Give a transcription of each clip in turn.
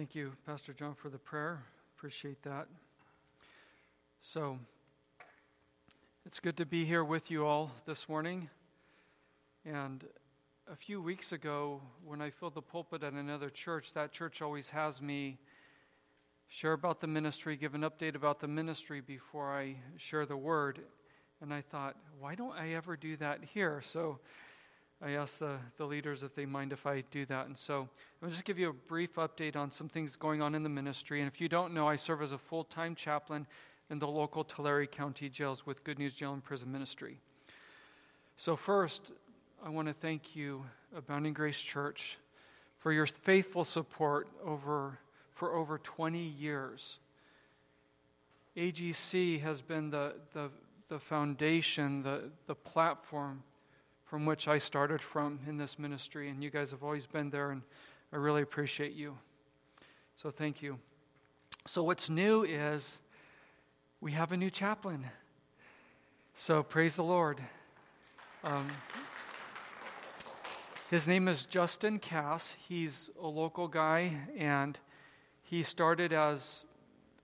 Thank you, Pastor John, for the prayer. Appreciate that. So, it's good to be here with you all this morning. And a few weeks ago, when I filled the pulpit at another church, that church always has me share about the ministry, give an update about the ministry before I share the word. And I thought, why don't I ever do that here? So I asked the, the leaders if they mind if I do that. And so I'll just give you a brief update on some things going on in the ministry. And if you don't know, I serve as a full time chaplain in the local Tulare County jails with Good News Jail and Prison Ministry. So, first, I want to thank you, Abounding Grace Church, for your faithful support over, for over 20 years. AGC has been the, the, the foundation, the, the platform from which I started from in this ministry, and you guys have always been there, and I really appreciate you. So thank you. So, what's new is we have a new chaplain. So, praise the Lord. Um, his name is Justin Cass. He's a local guy, and he started as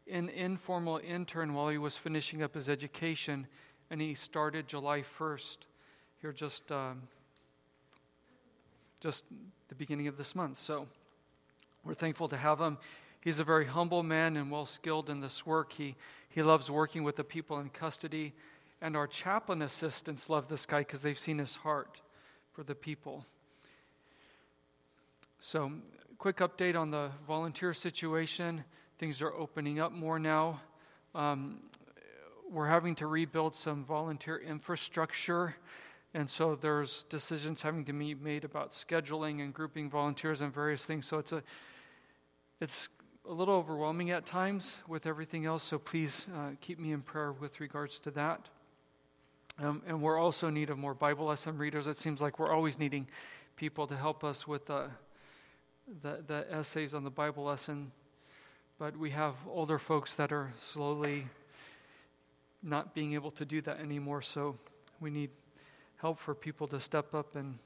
an informal intern while he was finishing up his education, and he started July 1st here just um, just the beginning of this month. So we're thankful to have him. He's a very humble man and well skilled in this work. He, he loves working with the people in custody. And our chaplain assistants love this guy because they've seen his heart for the people. So, quick update on the volunteer situation. Things are opening up more now. Um, we're having to rebuild some volunteer infrastructure and so there's decisions having to be made about scheduling and grouping volunteers and various things. So it's a, it's a little overwhelming at times with everything else. So please uh, keep me in prayer with regards to that. Um, and we're also in need of more Bible lesson readers. It seems like we're always needing people to help us with the, the, the essays on the Bible lesson. But we have older folks that are slowly not being able to do that anymore. So we need help for people to step up and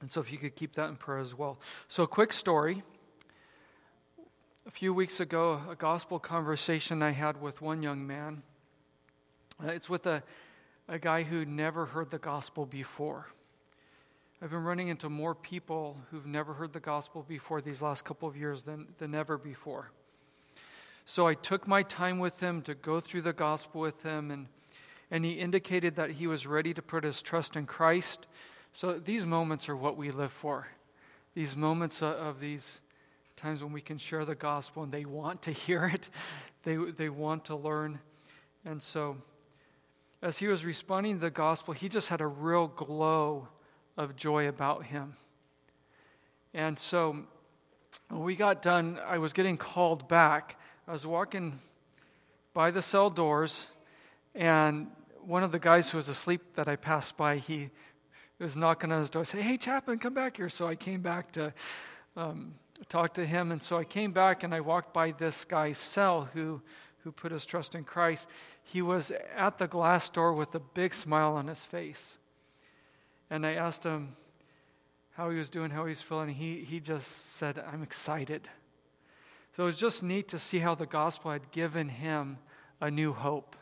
and so if you could keep that in prayer as well. So a quick story. A few weeks ago, a gospel conversation I had with one young man. Uh, it's with a, a guy who never heard the gospel before. I've been running into more people who've never heard the gospel before these last couple of years than, than ever before. So I took my time with him to go through the gospel with him and and he indicated that he was ready to put his trust in Christ. So these moments are what we live for. These moments of these times when we can share the gospel and they want to hear it, they, they want to learn. And so, as he was responding to the gospel, he just had a real glow of joy about him. And so, when we got done, I was getting called back. I was walking by the cell doors, and one of the guys who was asleep that I passed by, he was knocking on his door, say, "Hey, Chaplain, come back here." So I came back to um, talk to him, and so I came back and I walked by this guy's cell who who put his trust in Christ. He was at the glass door with a big smile on his face, and I asked him how he was doing, how he was feeling. He he just said, "I'm excited." So it was just neat to see how the gospel had given him a new hope.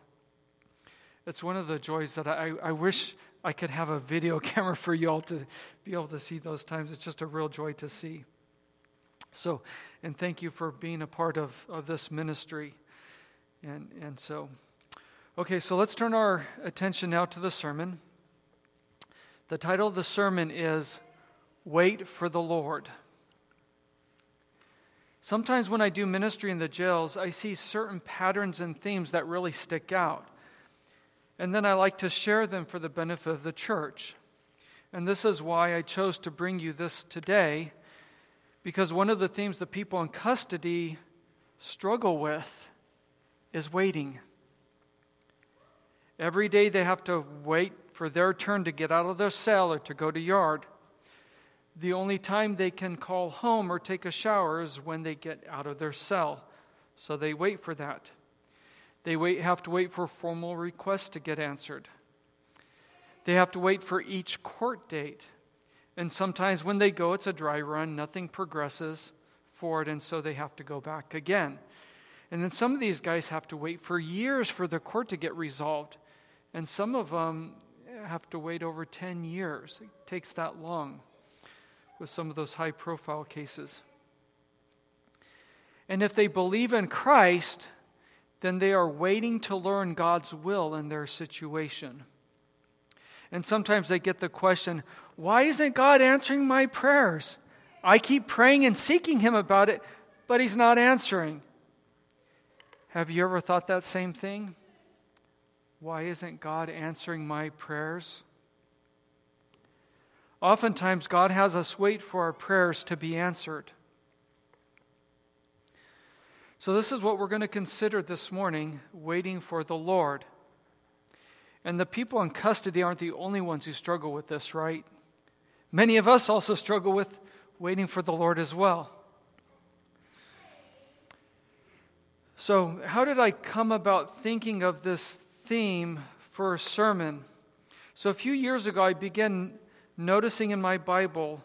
It's one of the joys that I, I wish I could have a video camera for you all to be able to see those times. It's just a real joy to see. So, and thank you for being a part of, of this ministry. And, and so, okay, so let's turn our attention now to the sermon. The title of the sermon is Wait for the Lord. Sometimes when I do ministry in the jails, I see certain patterns and themes that really stick out and then I like to share them for the benefit of the church. And this is why I chose to bring you this today, because one of the themes the people in custody struggle with is waiting. Every day they have to wait for their turn to get out of their cell or to go to yard. The only time they can call home or take a shower is when they get out of their cell. So they wait for that. They wait, have to wait for a formal requests to get answered. They have to wait for each court date. And sometimes when they go, it's a dry run, nothing progresses for it, and so they have to go back again. And then some of these guys have to wait for years for the court to get resolved. And some of them have to wait over 10 years. It takes that long with some of those high profile cases. And if they believe in Christ, then they are waiting to learn God's will in their situation. And sometimes they get the question, why isn't God answering my prayers? I keep praying and seeking Him about it, but He's not answering. Have you ever thought that same thing? Why isn't God answering my prayers? Oftentimes, God has us wait for our prayers to be answered. So, this is what we're going to consider this morning waiting for the Lord. And the people in custody aren't the only ones who struggle with this, right? Many of us also struggle with waiting for the Lord as well. So, how did I come about thinking of this theme for a sermon? So, a few years ago, I began noticing in my Bible,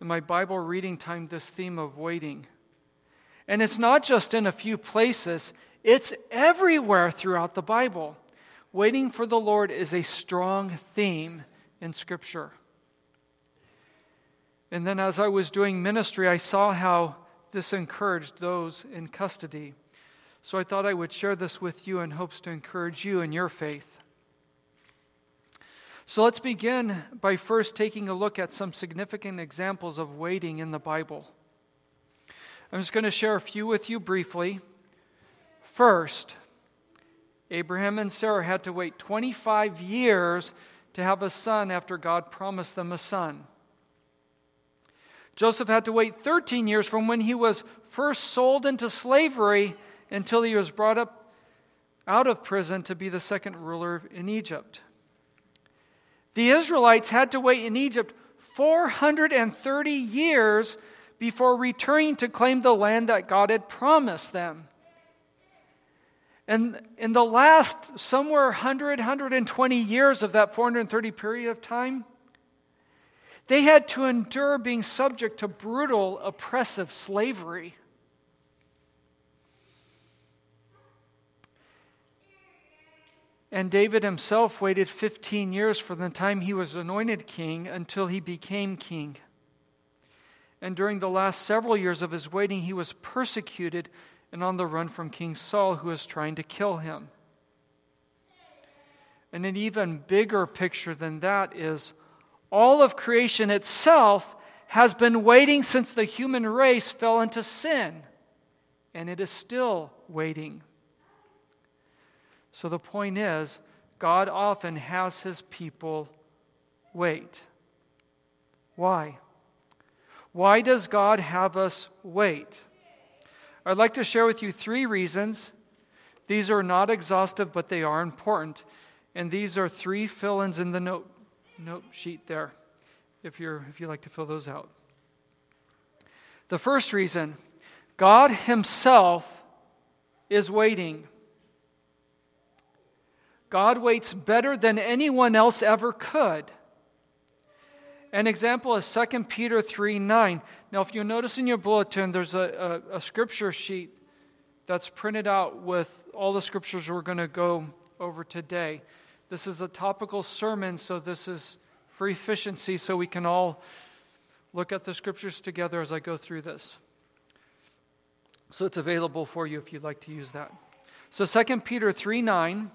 in my Bible reading time, this theme of waiting. And it's not just in a few places, it's everywhere throughout the Bible. Waiting for the Lord is a strong theme in Scripture. And then as I was doing ministry, I saw how this encouraged those in custody. So I thought I would share this with you in hopes to encourage you in your faith. So let's begin by first taking a look at some significant examples of waiting in the Bible. I'm just going to share a few with you briefly. First, Abraham and Sarah had to wait 25 years to have a son after God promised them a son. Joseph had to wait 13 years from when he was first sold into slavery until he was brought up out of prison to be the second ruler in Egypt. The Israelites had to wait in Egypt 430 years before returning to claim the land that God had promised them. And in the last somewhere 100, 120 years of that 430 period of time, they had to endure being subject to brutal, oppressive slavery. And David himself waited 15 years from the time he was anointed king until he became king. And during the last several years of his waiting, he was persecuted and on the run from King Saul, who was trying to kill him. And an even bigger picture than that is all of creation itself has been waiting since the human race fell into sin, and it is still waiting. So the point is, God often has his people wait. Why? Why does God have us wait? I'd like to share with you three reasons. These are not exhaustive, but they are important. And these are three fill ins in the note, note sheet there, if, you're, if you'd like to fill those out. The first reason God Himself is waiting. God waits better than anyone else ever could. An example is 2 Peter 3 9. Now, if you notice in your bulletin, there's a, a, a scripture sheet that's printed out with all the scriptures we're going to go over today. This is a topical sermon, so this is for efficiency, so we can all look at the scriptures together as I go through this. So it's available for you if you'd like to use that. So 2 Peter 3 9.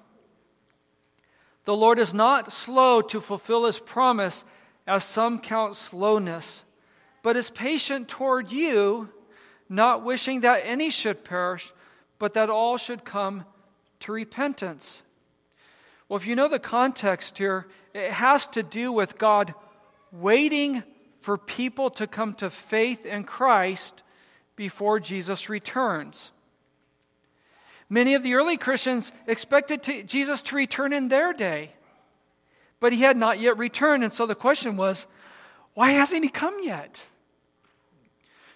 The Lord is not slow to fulfill his promise as some count slowness, but is patient toward you, not wishing that any should perish, but that all should come to repentance. Well, if you know the context here, it has to do with God waiting for people to come to faith in Christ before Jesus returns. Many of the early Christians expected to, Jesus to return in their day but he had not yet returned. And so the question was, why hasn't he come yet?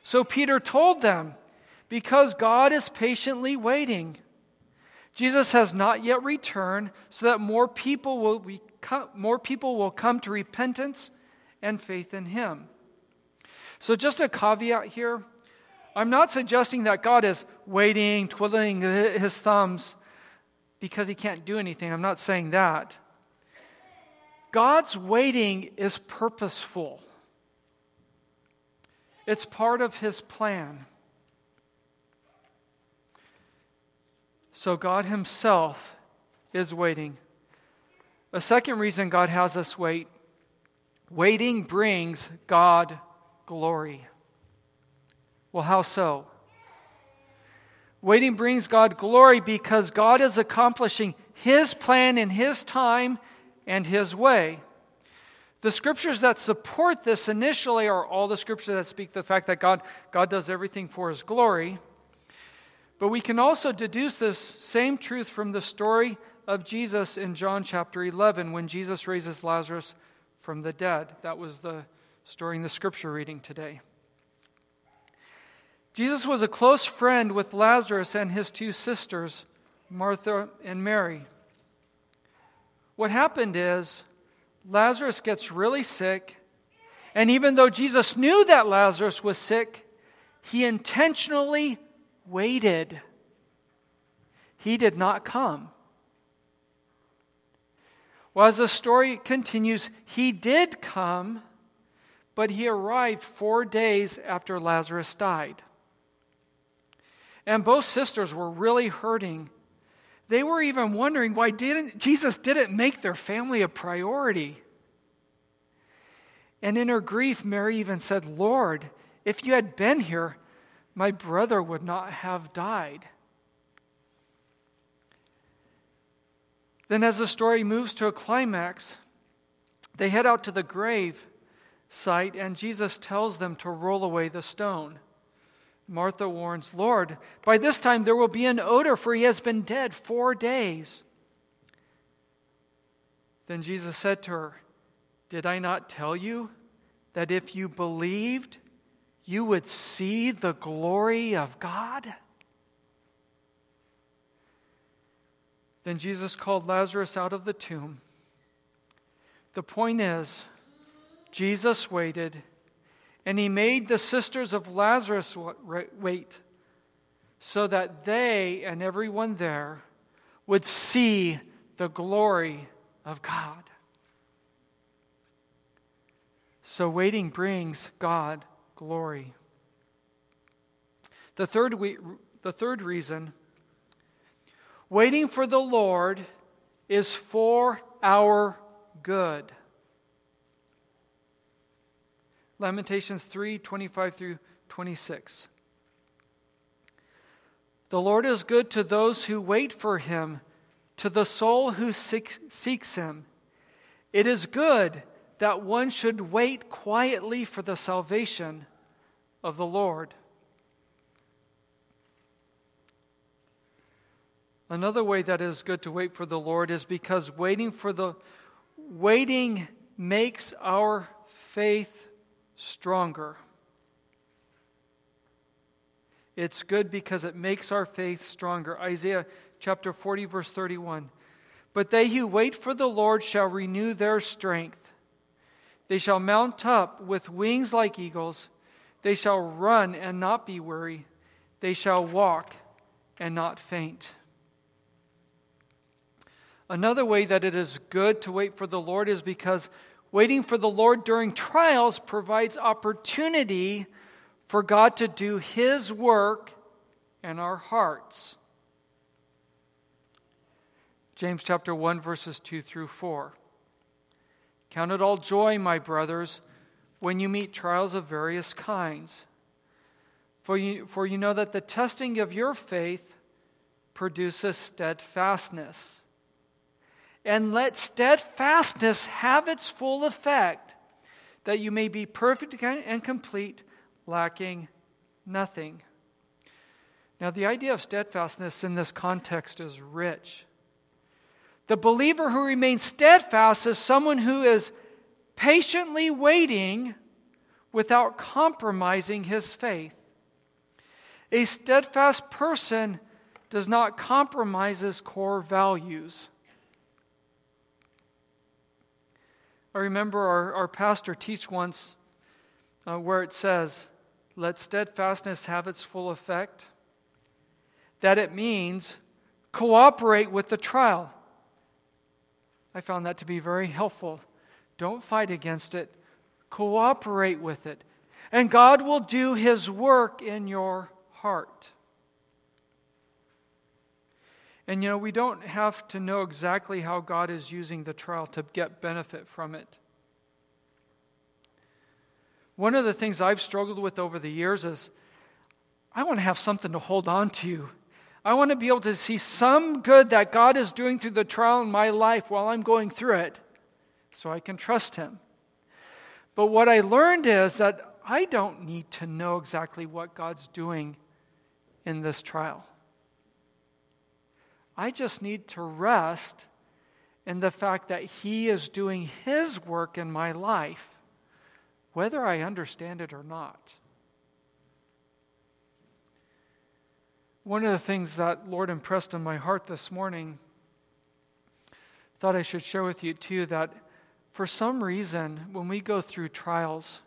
So Peter told them, because God is patiently waiting. Jesus has not yet returned, so that more people will, become, more people will come to repentance and faith in him. So, just a caveat here I'm not suggesting that God is waiting, twiddling his thumbs because he can't do anything. I'm not saying that. God's waiting is purposeful, it's part of his plan. So God himself is waiting. A second reason God has us wait waiting brings God glory. Well, how so? Waiting brings God glory because God is accomplishing His plan in His time and His way. The scriptures that support this initially are all the scriptures that speak the fact that God, God does everything for His glory. But we can also deduce this same truth from the story of Jesus in John chapter 11 when Jesus raises Lazarus from the dead. That was the story in the scripture reading today. Jesus was a close friend with Lazarus and his two sisters, Martha and Mary. What happened is Lazarus gets really sick, and even though Jesus knew that Lazarus was sick, he intentionally waited. He did not come. Well, as the story continues, he did come, but he arrived four days after Lazarus died. And both sisters were really hurting. They were even wondering why didn't Jesus didn't make their family a priority. And in her grief, Mary even said, Lord, if you had been here, my brother would not have died. Then, as the story moves to a climax, they head out to the grave site, and Jesus tells them to roll away the stone. Martha warns, Lord, by this time there will be an odor, for he has been dead four days. Then Jesus said to her, Did I not tell you that if you believed, you would see the glory of God? Then Jesus called Lazarus out of the tomb. The point is, Jesus waited and he made the sisters of Lazarus wait so that they and everyone there would see the glory of God. So waiting brings God glory. The third, we, the third reason waiting for the Lord is for our good. Lamentations 3 25 through 26. The Lord is good to those who wait for him, to the soul who seeks him. It is good that one should wait quietly for the salvation of the Lord. Another way that it is good to wait for the Lord is because waiting for the waiting makes our faith stronger. It's good because it makes our faith stronger. Isaiah chapter 40, verse 31. But they who wait for the Lord shall renew their strength. They shall mount up with wings like eagles. They shall run and not be weary. They shall walk and not faint. Another way that it is good to wait for the Lord is because Waiting for the Lord during trials provides opportunity for God to do His work in our hearts. James chapter 1, verses 2 through 4. Count it all joy, my brothers, when you meet trials of various kinds. For you, for you know that the testing of your faith produces steadfastness and let steadfastness have its full effect, that you may be perfect and complete, lacking nothing. Now, the idea of steadfastness in this context is rich. The believer who remains steadfast is someone who is patiently waiting without compromising his faith. A steadfast person does not compromise his core values. I remember our, our pastor teach once uh, where it says, let steadfastness have its full effect, that it means cooperate with the trial. I found that to be very helpful. Don't fight against it, cooperate with it. And God will do His work in your heart. And you know, we don't have to know exactly how God is using the trial to get benefit from it. One of the things I've struggled with over the years is I want to have something to hold on to. I want to be able to see some good that God is doing through the trial in my life while I'm going through it so I can trust Him. But what I learned is that I don't need to know exactly what God's doing in this trial. I just need to rest in the fact that He is doing His work in my life, whether I understand it or not. One of the things that Lord impressed on my heart this morning, thought I should share with you too, that for some reason, when we go through trials,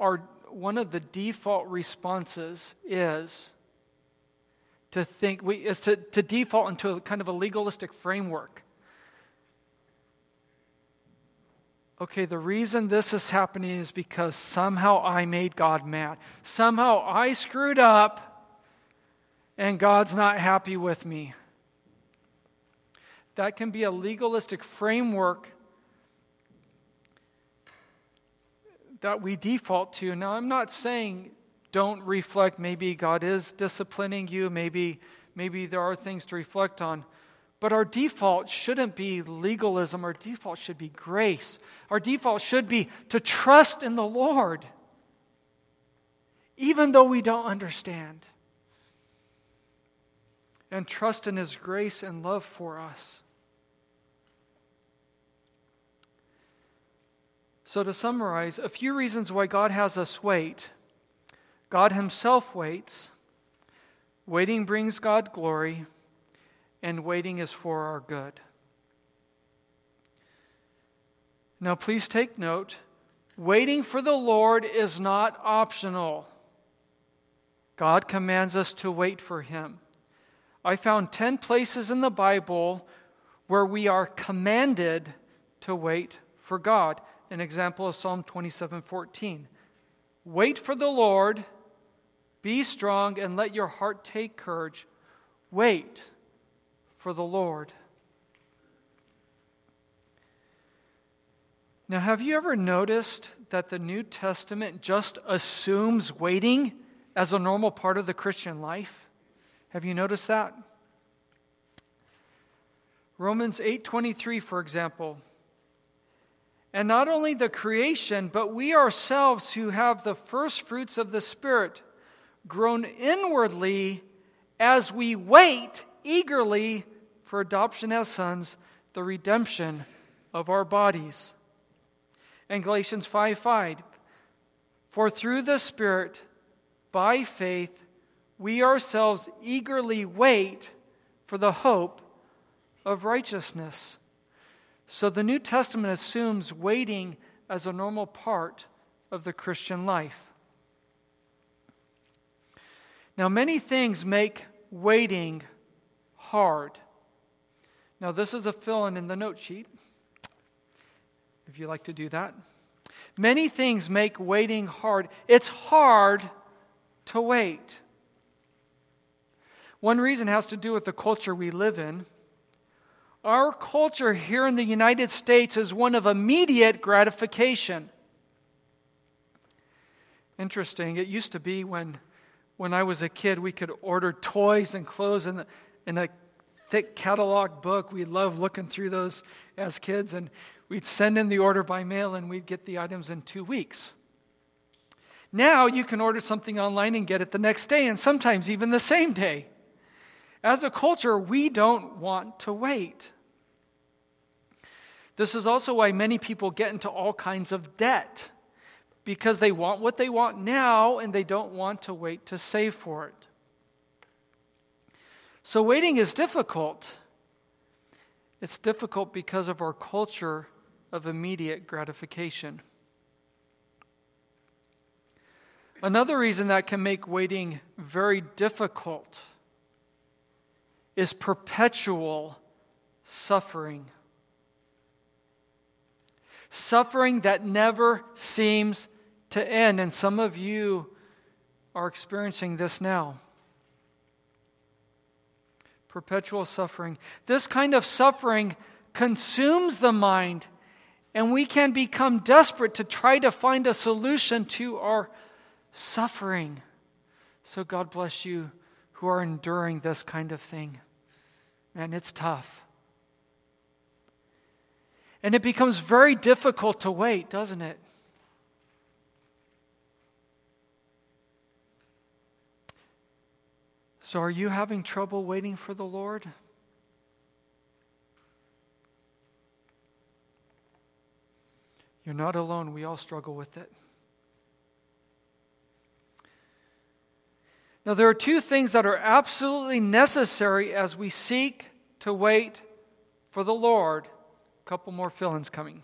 our, one of the default responses is to think, we, is to, to default into a kind of a legalistic framework. Okay, the reason this is happening is because somehow I made God mad. Somehow I screwed up and God's not happy with me. That can be a legalistic framework that we default to. Now, I'm not saying don't reflect. Maybe God is disciplining you. Maybe, maybe there are things to reflect on. But our default shouldn't be legalism. Our default should be grace. Our default should be to trust in the Lord, even though we don't understand. And trust in His grace and love for us. So, to summarize, a few reasons why God has us wait God Himself waits. Waiting brings God glory, and waiting is for our good. Now, please take note waiting for the Lord is not optional. God commands us to wait for Him. I found 10 places in the Bible where we are commanded to wait for God. An example is Psalm 27 14. Wait for the Lord be strong and let your heart take courage. Wait for the Lord. Now, have you ever noticed that the New Testament just assumes waiting as a normal part of the Christian life? Have you noticed that? Romans 8:23 for example. And not only the creation, but we ourselves who have the first fruits of the spirit groan inwardly as we wait eagerly for adoption as sons, the redemption of our bodies. And Galatians 5 5. For through the Spirit, by faith, we ourselves eagerly wait for the hope of righteousness. So the New Testament assumes waiting as a normal part of the Christian life. Now, many things make waiting hard. Now, this is a fill in in the note sheet, if you like to do that. Many things make waiting hard. It's hard to wait. One reason has to do with the culture we live in. Our culture here in the United States is one of immediate gratification. Interesting. It used to be when when I was a kid, we could order toys and clothes in, in a thick catalog book. We loved looking through those as kids, and we'd send in the order by mail and we'd get the items in two weeks. Now you can order something online and get it the next day, and sometimes even the same day. As a culture, we don't want to wait. This is also why many people get into all kinds of debt because they want what they want now and they don't want to wait to save for it. So, waiting is difficult. It's difficult because of our culture of immediate gratification. Another reason that can make waiting very difficult is perpetual suffering. Suffering that never seems to end. And some of you are experiencing this now. Perpetual suffering. This kind of suffering consumes the mind, and we can become desperate to try to find a solution to our suffering. So, God bless you who are enduring this kind of thing. Man, it's tough. And it becomes very difficult to wait, doesn't it? So, are you having trouble waiting for the Lord? You're not alone. We all struggle with it. Now, there are two things that are absolutely necessary as we seek to wait for the Lord. A couple more fill ins coming.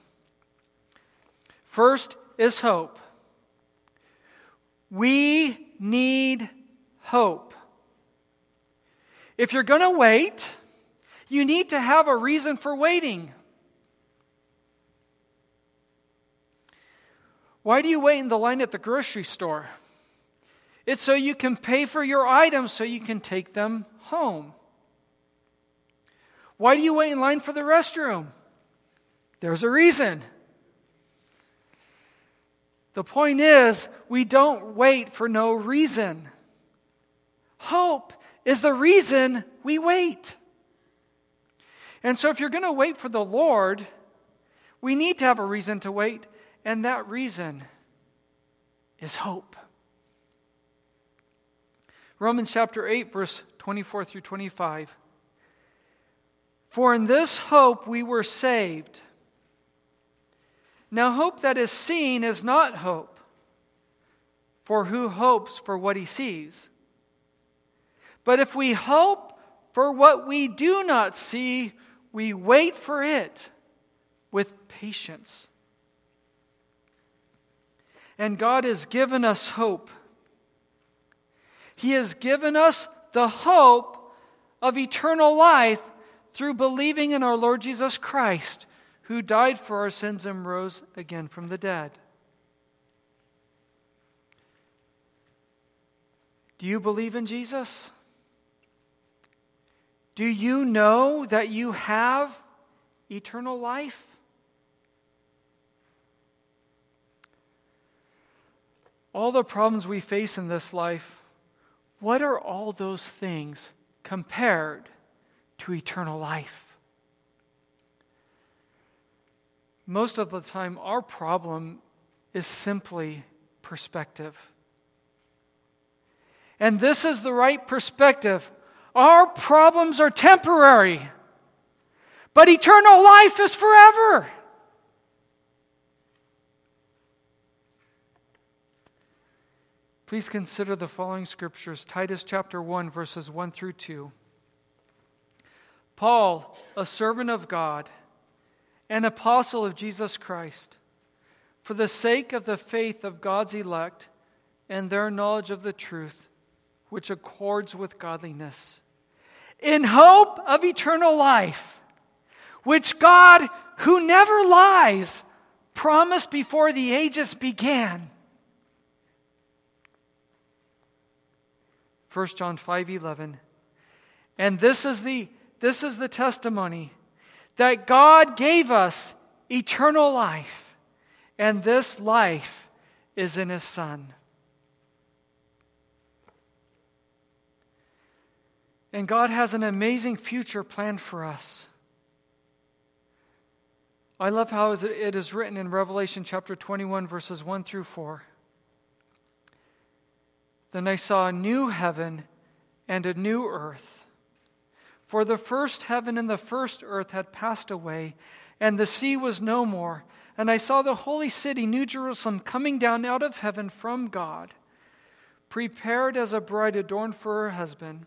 First is hope. We need hope. If you're going to wait, you need to have a reason for waiting. Why do you wait in the line at the grocery store? It's so you can pay for your items so you can take them home. Why do you wait in line for the restroom? There's a reason. The point is, we don't wait for no reason. Hope is the reason we wait. And so, if you're going to wait for the Lord, we need to have a reason to wait, and that reason is hope. Romans chapter 8, verse 24 through 25. For in this hope we were saved. Now, hope that is seen is not hope, for who hopes for what he sees? But if we hope for what we do not see, we wait for it with patience. And God has given us hope he has given us the hope of eternal life through believing in our Lord Jesus Christ, who died for our sins and rose again from the dead. Do you believe in Jesus? Do you know that you have eternal life? All the problems we face in this life what are all those things compared to eternal life? Most of the time, our problem is simply perspective. And this is the right perspective. Our problems are temporary, but eternal life is forever. Please consider the following scriptures Titus chapter 1, verses 1 through 2. Paul, a servant of God, an apostle of Jesus Christ, for the sake of the faith of God's elect and their knowledge of the truth, which accords with godliness, in hope of eternal life, which God, who never lies, promised before the ages began 1 John 5:11. And this is the this is the testimony that God gave us eternal life, and this life is in his son. And God has an amazing future planned for us. I love how it is written in Revelation chapter 21, verses 1 through 4. Then I saw a new heaven and a new earth. For the first heaven and the first earth had passed away, and the sea was no more. And I saw the holy city, New Jerusalem, coming down out of heaven from God, prepared as a bride adorned for her husband.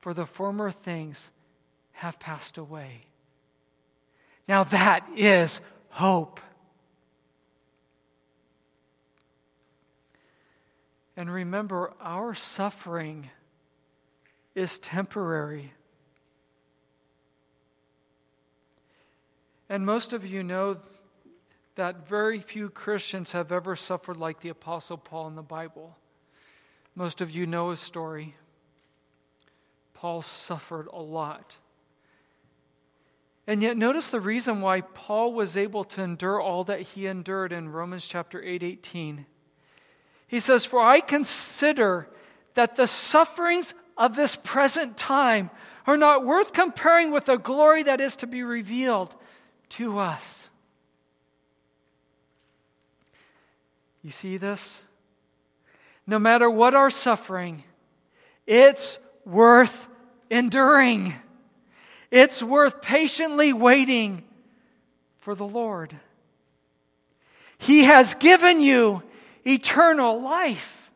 for the former things have passed away. Now that is hope. And remember, our suffering is temporary. And most of you know that very few Christians have ever suffered like the Apostle Paul in the Bible. Most of you know his story. Paul suffered a lot. And yet, notice the reason why Paul was able to endure all that he endured in Romans chapter 8 18. He says, For I consider that the sufferings of this present time are not worth comparing with the glory that is to be revealed to us. You see this? No matter what our suffering, it's worth enduring. It's worth patiently waiting for the Lord. He has given you eternal life.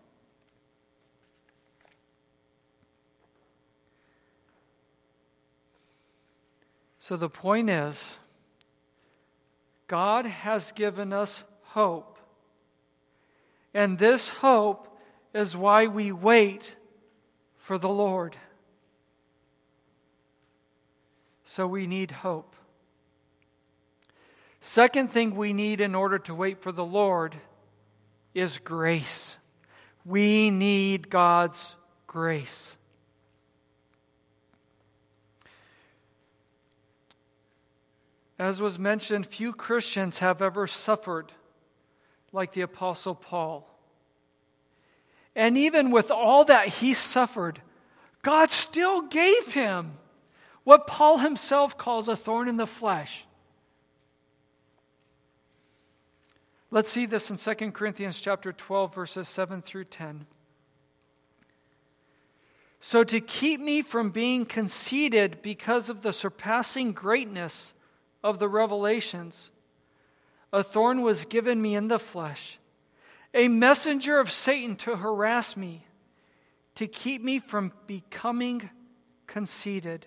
So the point is, God has given us hope. And this hope is why we wait for the Lord. So we need hope. Second thing we need in order to wait for the Lord is grace. We need God's grace. As was mentioned, few Christians have ever suffered like the Apostle Paul. And even with all that he suffered, God still gave him what Paul himself calls a thorn in the flesh Let's see this in 2 Corinthians chapter 12 verses 7 through 10. So to keep me from being conceited because of the surpassing greatness of the revelations, a thorn was given me in the flesh, a messenger of Satan to harass me, to keep me from becoming conceited.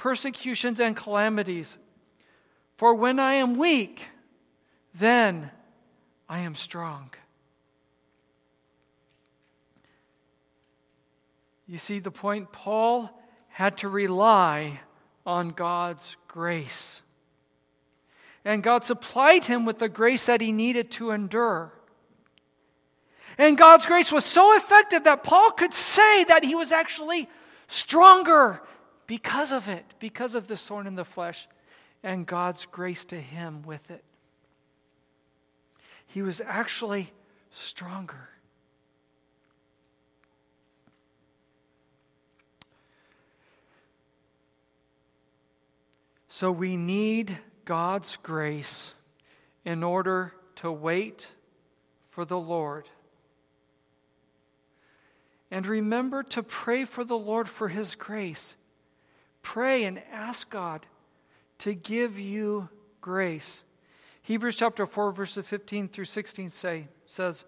persecutions, and calamities. For when I am weak, then I am strong. You see the point? Paul had to rely on God's grace. And God supplied him with the grace that he needed to endure. And God's grace was so effective that Paul could say that he was actually stronger because of it, because of the thorn in the flesh, and God's grace to him with it he was actually stronger. So we need God's grace in order to wait for the Lord. And remember to pray for the Lord for His grace. Pray and ask God to give you grace. Hebrews chapter 4, verses 15 through 16 say, says,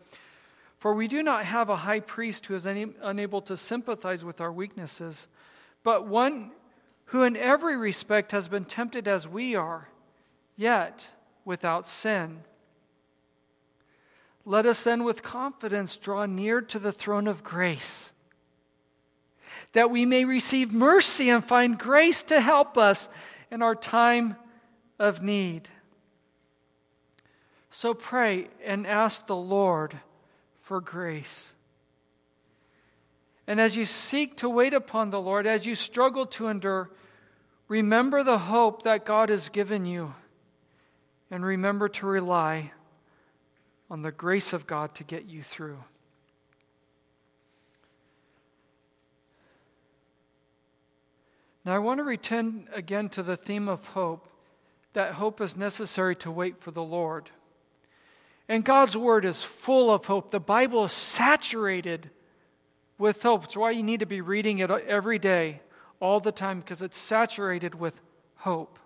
For we do not have a high priest who is unable to sympathize with our weaknesses, but one who in every respect has been tempted as we are, yet without sin. Let us then with confidence draw near to the throne of grace, that we may receive mercy and find grace to help us in our time of need. So pray and ask the Lord for grace. And as you seek to wait upon the Lord, as you struggle to endure, remember the hope that God has given you. And remember to rely on the grace of God to get you through. Now, I want to return again to the theme of hope that hope is necessary to wait for the Lord. And God's Word is full of hope. The Bible is saturated with hope. It's why you need to be reading it every day, all the time, because it's saturated with hope.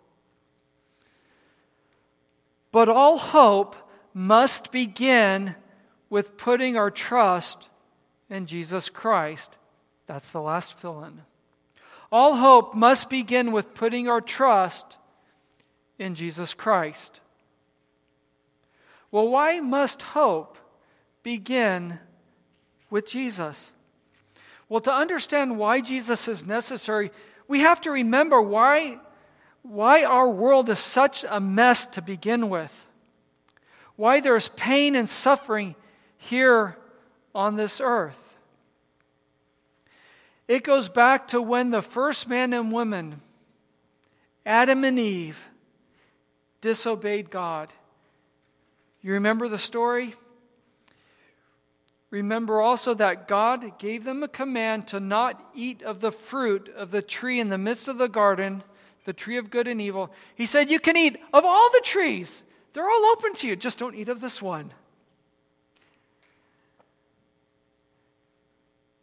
But all hope must begin with putting our trust in Jesus Christ. That's the last fill in. All hope must begin with putting our trust in Jesus Christ. Well, why must hope begin with Jesus? Well, to understand why Jesus is necessary, we have to remember why, why our world is such a mess to begin with. Why there's pain and suffering here on this earth. It goes back to when the first man and woman, Adam and Eve, disobeyed God. You remember the story? Remember also that God gave them a command to not eat of the fruit of the tree in the midst of the garden, the tree of good and evil. He said, You can eat of all the trees, they're all open to you, just don't eat of this one.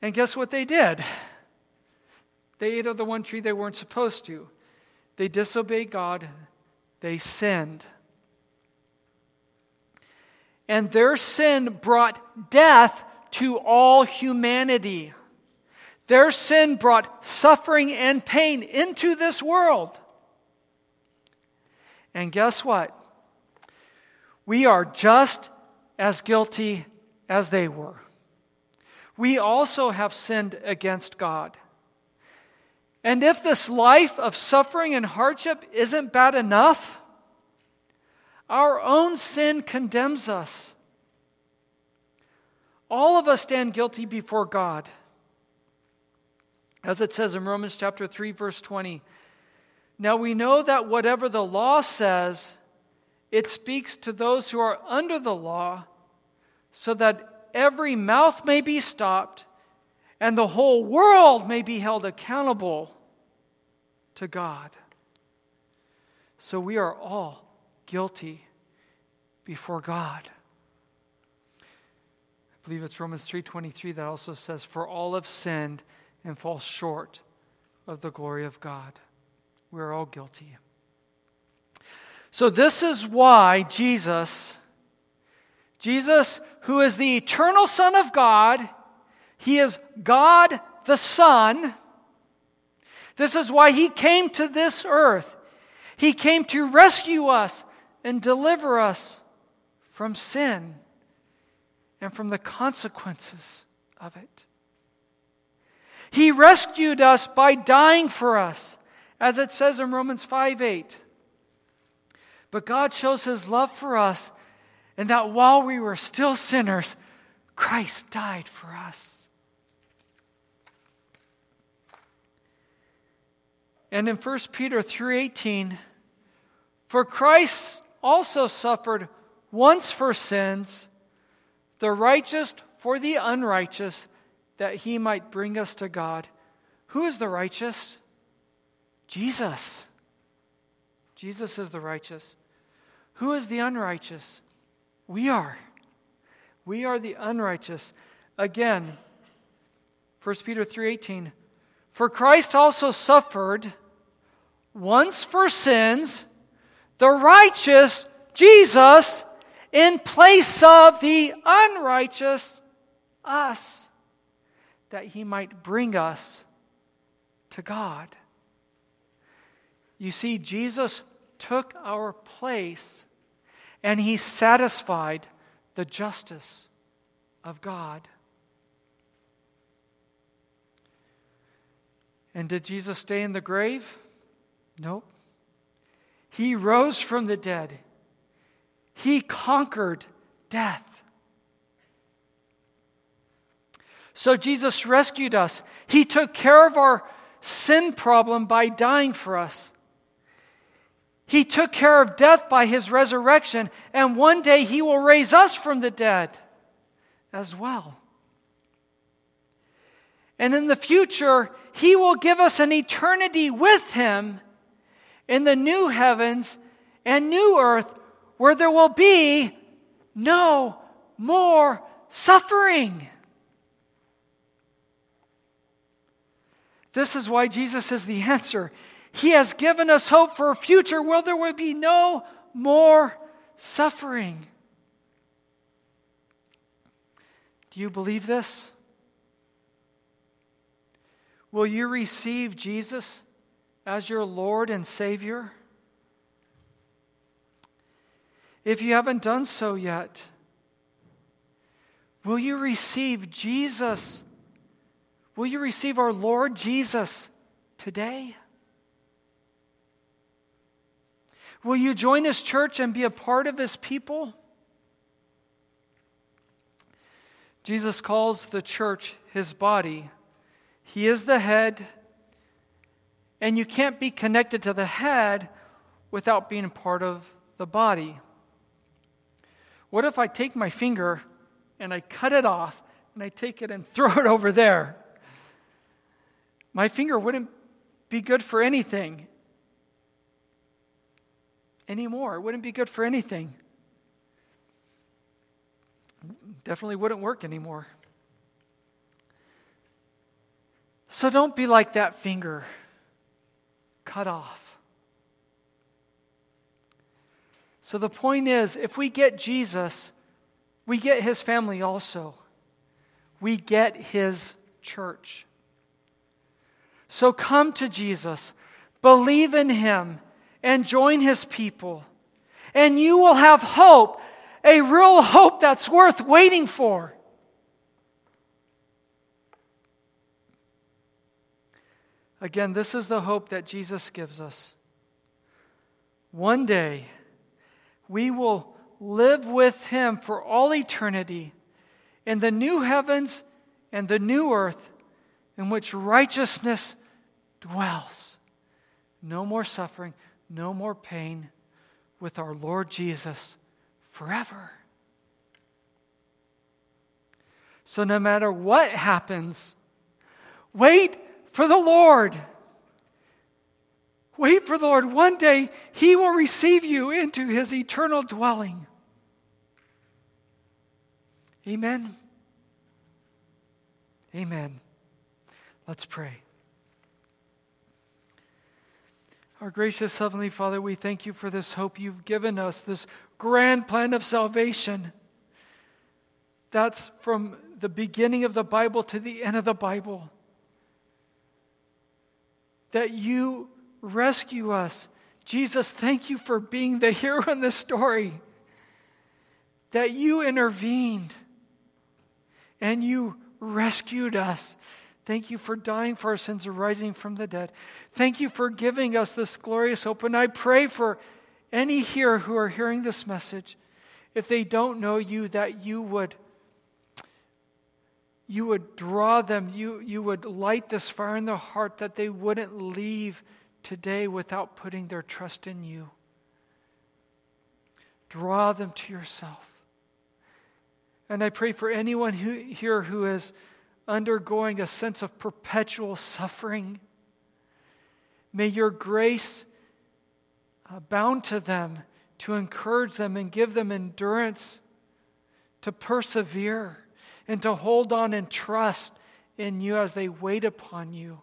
And guess what they did? They ate of the one tree they weren't supposed to. They disobeyed God, they sinned. And their sin brought death to all humanity. Their sin brought suffering and pain into this world. And guess what? We are just as guilty as they were. We also have sinned against God. And if this life of suffering and hardship isn't bad enough, our own sin condemns us. All of us stand guilty before God. As it says in Romans chapter 3 verse 20, now we know that whatever the law says, it speaks to those who are under the law, so that every mouth may be stopped and the whole world may be held accountable to God. So we are all guilty before God. I believe it's Romans 3:23 that also says for all have sinned and fall short of the glory of God. We are all guilty. So this is why Jesus Jesus who is the eternal son of God, he is God the Son. This is why he came to this earth. He came to rescue us and deliver us from sin and from the consequences of it. He rescued us by dying for us, as it says in Romans 5 8. But God shows his love for us in that while we were still sinners, Christ died for us. And in 1 Peter 3:18, for Christ also suffered once for sins, the righteous for the unrighteous, that he might bring us to God. Who is the righteous? Jesus. Jesus is the righteous. Who is the unrighteous? We are. We are the unrighteous. Again, 1 Peter 3:18 For Christ also suffered once for sins, the righteous Jesus in place of the unrighteous us, that he might bring us to God. You see, Jesus took our place and he satisfied the justice of God. And did Jesus stay in the grave? Nope. He rose from the dead. He conquered death. So Jesus rescued us. He took care of our sin problem by dying for us. He took care of death by his resurrection, and one day he will raise us from the dead as well. And in the future, he will give us an eternity with him in the new heavens and new earth where there will be no more suffering. This is why Jesus is the answer. He has given us hope for a future where there will be no more suffering. Do you believe this? Will you receive Jesus as your Lord and Savior? If you haven't done so yet, will you receive Jesus? Will you receive our Lord Jesus today? Will you join his church and be a part of his people? Jesus calls the church his body. He is the head, and you can't be connected to the head without being part of the body. What if I take my finger and I cut it off and I take it and throw it over there? My finger wouldn't be good for anything anymore. It wouldn't be good for anything. Definitely wouldn't work anymore. So don't be like that finger cut off. So the point is if we get Jesus, we get his family also. We get his church. So come to Jesus, believe in him, and join his people. And you will have hope, a real hope that's worth waiting for. Again, this is the hope that Jesus gives us. One day, we will live with him for all eternity in the new heavens and the new earth in which righteousness dwells. No more suffering, no more pain with our Lord Jesus forever. So, no matter what happens, wait for the Lord. Wait for the Lord. One day he will receive you into his eternal dwelling. Amen. Amen. Let's pray. Our gracious Heavenly Father, we thank you for this hope you've given us, this grand plan of salvation. That's from the beginning of the Bible to the end of the Bible. That you rescue us. Jesus, thank you for being the hero in this story. That you intervened and you rescued us. Thank you for dying for our sins and rising from the dead. Thank you for giving us this glorious hope. And I pray for any here who are hearing this message, if they don't know you, that you would you would draw them, you, you would light this fire in their heart that they wouldn't leave today without putting their trust in you. Draw them to yourself. And I pray for anyone who, here who is undergoing a sense of perpetual suffering. May your grace uh, abound to them to encourage them and give them endurance to persevere and to hold on and trust in you as they wait upon you.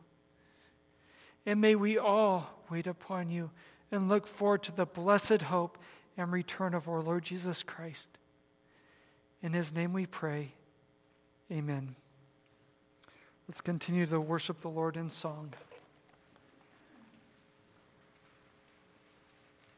And may we all wait upon you and look forward to the blessed hope and return of our Lord Jesus Christ. In his name we pray. Amen. Let's continue to worship the Lord in song.